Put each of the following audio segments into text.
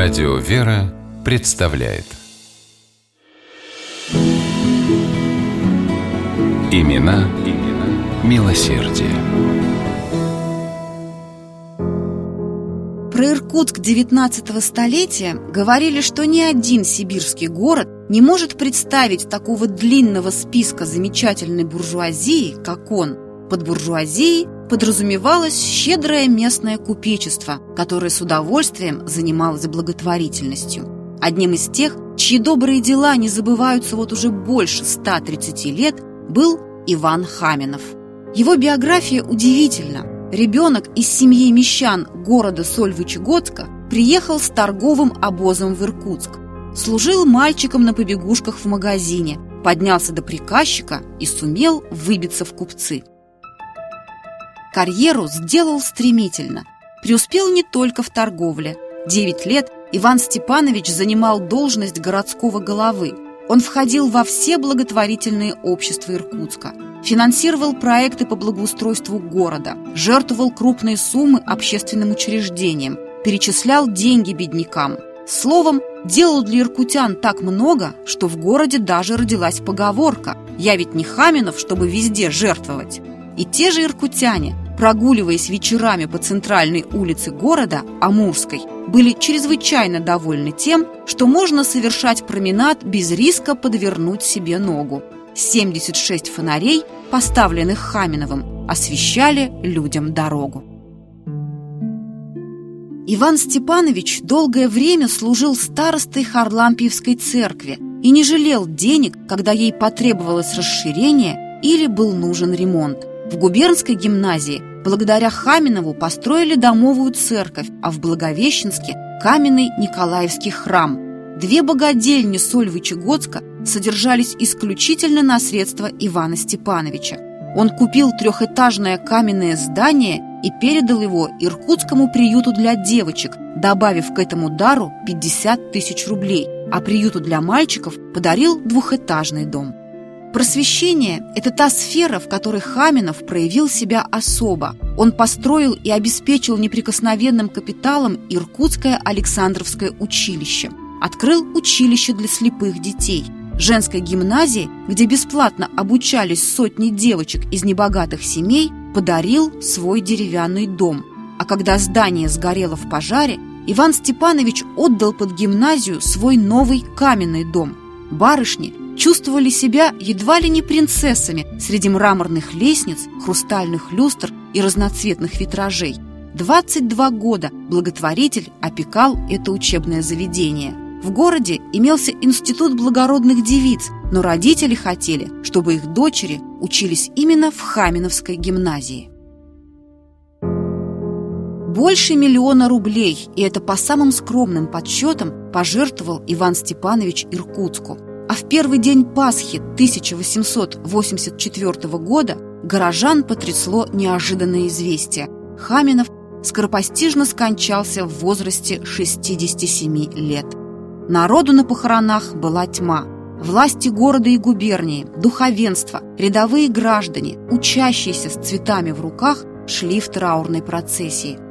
Радио «Вера» представляет Имена, имена милосердие. Про Иркутск 19 столетия говорили, что ни один сибирский город не может представить такого длинного списка замечательной буржуазии, как он. Под буржуазией подразумевалось щедрое местное купечество, которое с удовольствием занималось благотворительностью. Одним из тех, чьи добрые дела не забываются вот уже больше 130 лет, был Иван Хаминов. Его биография удивительна. Ребенок из семьи мещан города Сольвычегодска приехал с торговым обозом в Иркутск. Служил мальчиком на побегушках в магазине, поднялся до приказчика и сумел выбиться в купцы. Карьеру сделал стремительно. Преуспел не только в торговле. Девять лет Иван Степанович занимал должность городского головы. Он входил во все благотворительные общества Иркутска, финансировал проекты по благоустройству города, жертвовал крупные суммы общественным учреждениям, перечислял деньги беднякам. Словом, делал для иркутян так много, что в городе даже родилась поговорка «Я ведь не Хаминов, чтобы везде жертвовать». И те же иркутяне, прогуливаясь вечерами по центральной улице города, Амурской, были чрезвычайно довольны тем, что можно совершать променад без риска подвернуть себе ногу. 76 фонарей, поставленных Хаминовым, освещали людям дорогу. Иван Степанович долгое время служил старостой Харлампиевской церкви и не жалел денег, когда ей потребовалось расширение или был нужен ремонт. В губернской гимназии благодаря Хаминову построили домовую церковь, а в Благовещенске – каменный Николаевский храм. Две богадельни Сольвычегодска содержались исключительно на средства Ивана Степановича. Он купил трехэтажное каменное здание и передал его Иркутскому приюту для девочек, добавив к этому дару 50 тысяч рублей, а приюту для мальчиков подарил двухэтажный дом. Просвещение – это та сфера, в которой Хаминов проявил себя особо. Он построил и обеспечил неприкосновенным капиталом Иркутское Александровское училище. Открыл училище для слепых детей. Женской гимназии, где бесплатно обучались сотни девочек из небогатых семей, подарил свой деревянный дом. А когда здание сгорело в пожаре, Иван Степанович отдал под гимназию свой новый каменный дом. Барышни – чувствовали себя едва ли не принцессами среди мраморных лестниц, хрустальных люстр и разноцветных витражей. 22 года благотворитель опекал это учебное заведение. В городе имелся институт благородных девиц, но родители хотели, чтобы их дочери учились именно в Хаминовской гимназии. Больше миллиона рублей, и это по самым скромным подсчетам, пожертвовал Иван Степанович Иркутску – а в первый день Пасхи 1884 года горожан потрясло неожиданное известие. Хаминов скоропостижно скончался в возрасте 67 лет. Народу на похоронах была тьма. Власти города и губернии, духовенство, рядовые граждане, учащиеся с цветами в руках, шли в траурной процессии –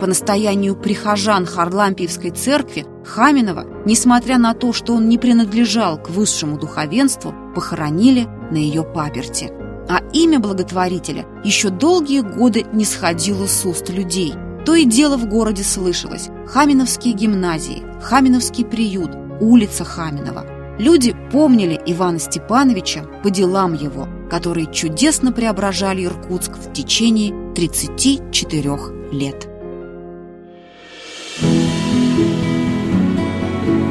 по настоянию прихожан Харлампиевской церкви Хаминова, несмотря на то, что он не принадлежал к высшему духовенству, похоронили на ее паперти. А имя благотворителя еще долгие годы не сходило с уст людей. То и дело в городе слышалось Хаминовские гимназии, Хаминовский приют, улица Хаминова. Люди помнили Ивана Степановича по делам его, которые чудесно преображали Иркутск в течение 34 лет.